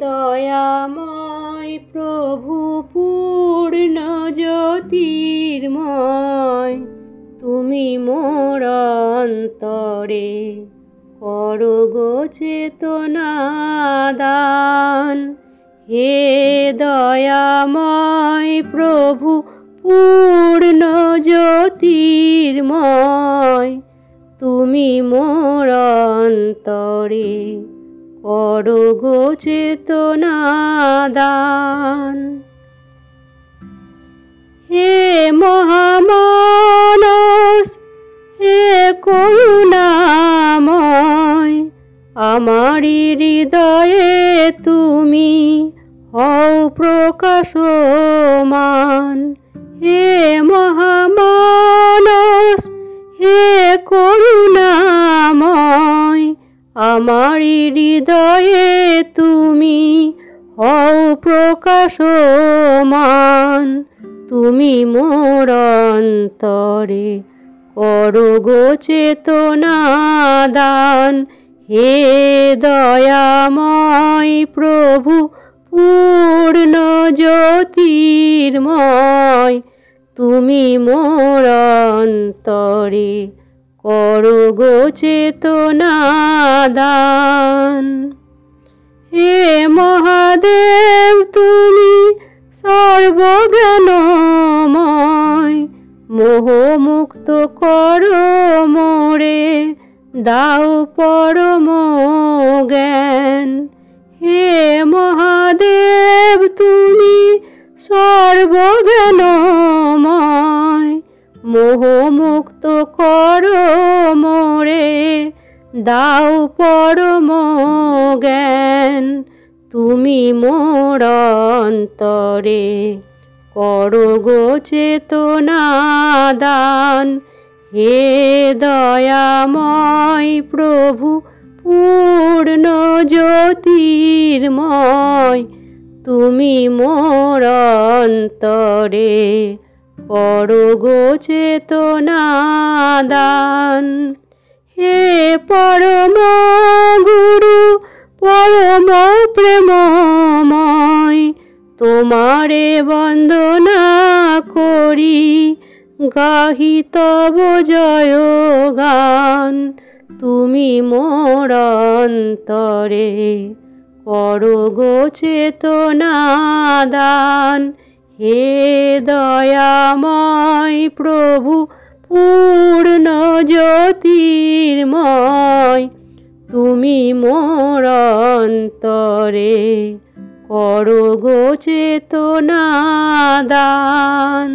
দয়াময় প্রভু পূর্ণ জ্যোতির্ময়, তুমি মোর অন্তরে করো গো চেতনা দান হে দয়াময় প্রভু পূর্ণ জ্যোতির্ময়, তুমি মোর অন্তরে করো গো চেতনা দান হে মহামানস, হে করুণাময়, আমারি হৃদয়ে তুমি হও প্রকাশমান। হে মহামানস, হে করুণাময় আমারি হৃদয়ে তুমি হও প্রকাশমান। তুমি মোর অন্তরে করো গো চেতনা দান। হে দয়াময় প্রভু, পূর্ণ জ্যোতির্ময়। তুমি মোর অন্তরে করো গো চেতনা দান হে মহাদেব, তুমি সর্বজ্ঞানময়, মোহমুক্ত করো মোরে, দাও পরম জ্ঞান। হে মহাদেব, তুমি সর্বজ্ঞানময় মোহমুক্ত করো মোরে, দাও পরম জ্ঞান। তুমি মোর অন্তরে, করো গো চেতনা দান। হে দয়াময় প্রভু, পূর্ণ জ্যোতির্ময়, তুমি মোর অন্তরে। করো গো চেতনা দান হে পরম গুরু পরম প্রেমময় তোমারে বন্দনা করি, গাহি তব জয় গান তুমি মোর অন্তরে করো চেতনা দান হে দয়াময় প্রভু পূর্ণ জ্যোতির্ময় তুমি মোর অন্তরে করো গো চেতনা দান